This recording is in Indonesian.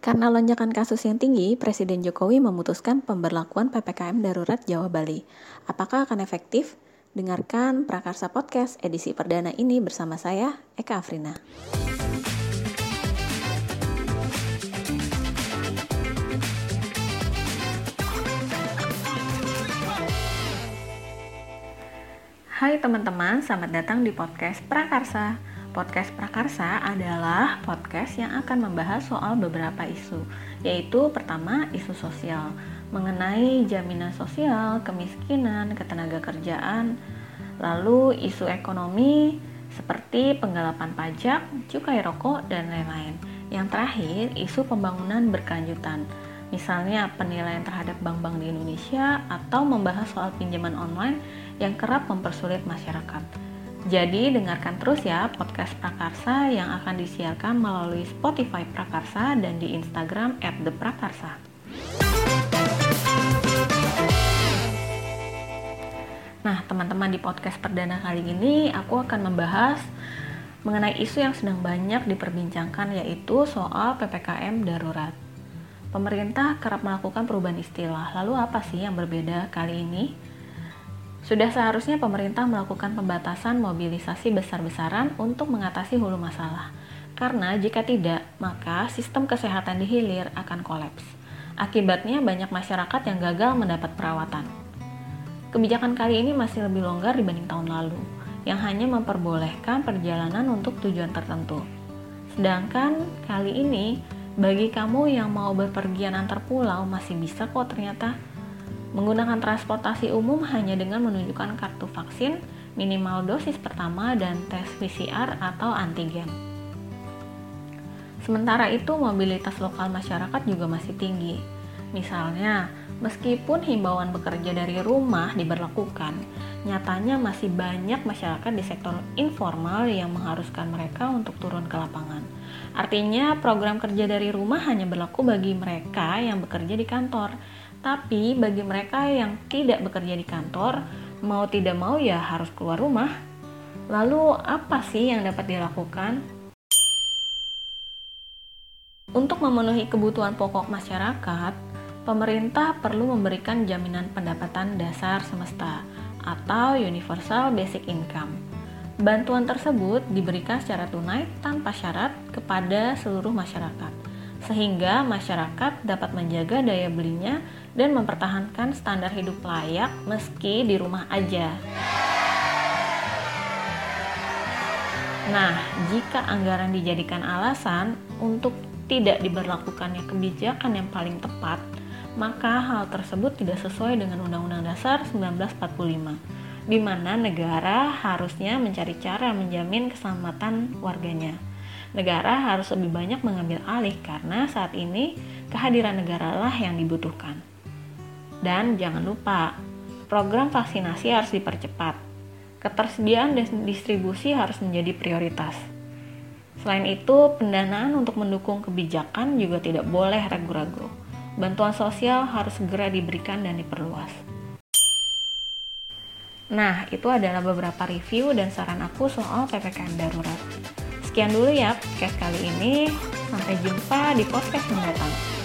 Karena lonjakan kasus yang tinggi, Presiden Jokowi memutuskan pemberlakuan PPKM darurat Jawa Bali. Apakah akan efektif? Dengarkan Prakarsa Podcast edisi perdana ini bersama saya, Eka Afrina. Hai teman-teman, selamat datang di podcast Prakarsa. Podcast Prakarsa adalah podcast yang akan membahas soal beberapa isu, yaitu pertama isu sosial, mengenai jaminan sosial, kemiskinan, ketenaga kerjaan, lalu isu ekonomi seperti penggelapan pajak, cukai rokok, dan lain-lain. Yang terakhir, isu pembangunan berkelanjutan, misalnya penilaian terhadap bank-bank di Indonesia atau membahas soal pinjaman online yang kerap mempersulit masyarakat. Jadi dengarkan terus ya podcast Prakarsa yang akan disiarkan melalui Spotify Prakarsa dan di Instagram @theprakarsa. Nah, teman-teman di podcast perdana kali ini aku akan membahas mengenai isu yang sedang banyak diperbincangkan yaitu soal PPKM darurat. Pemerintah kerap melakukan perubahan istilah. Lalu apa sih yang berbeda kali ini? Sudah seharusnya pemerintah melakukan pembatasan mobilisasi besar-besaran untuk mengatasi hulu masalah. Karena jika tidak, maka sistem kesehatan di hilir akan kolaps. Akibatnya banyak masyarakat yang gagal mendapat perawatan. Kebijakan kali ini masih lebih longgar dibanding tahun lalu, yang hanya memperbolehkan perjalanan untuk tujuan tertentu. Sedangkan kali ini, bagi kamu yang mau berpergian antar pulau masih bisa kok ternyata Menggunakan transportasi umum hanya dengan menunjukkan kartu vaksin, minimal dosis pertama, dan tes PCR atau antigen. Sementara itu, mobilitas lokal masyarakat juga masih tinggi. Misalnya, meskipun himbauan bekerja dari rumah diberlakukan, nyatanya masih banyak masyarakat di sektor informal yang mengharuskan mereka untuk turun ke lapangan. Artinya, program kerja dari rumah hanya berlaku bagi mereka yang bekerja di kantor tapi bagi mereka yang tidak bekerja di kantor, mau tidak mau ya harus keluar rumah. Lalu apa sih yang dapat dilakukan? Untuk memenuhi kebutuhan pokok masyarakat, pemerintah perlu memberikan jaminan pendapatan dasar semesta atau Universal Basic Income. Bantuan tersebut diberikan secara tunai tanpa syarat kepada seluruh masyarakat, sehingga masyarakat dapat menjaga daya belinya dan mempertahankan standar hidup layak meski di rumah aja. Nah, jika anggaran dijadikan alasan untuk tidak diberlakukannya kebijakan yang paling tepat, maka hal tersebut tidak sesuai dengan Undang-Undang Dasar 1945, di mana negara harusnya mencari cara menjamin keselamatan warganya. Negara harus lebih banyak mengambil alih karena saat ini kehadiran negara lah yang dibutuhkan. Dan jangan lupa, program vaksinasi harus dipercepat. Ketersediaan dan distribusi harus menjadi prioritas. Selain itu, pendanaan untuk mendukung kebijakan juga tidak boleh ragu-ragu. Bantuan sosial harus segera diberikan dan diperluas. Nah, itu adalah beberapa review dan saran aku soal PPKM darurat. Sekian dulu ya podcast kali ini. Sampai jumpa di podcast mendatang.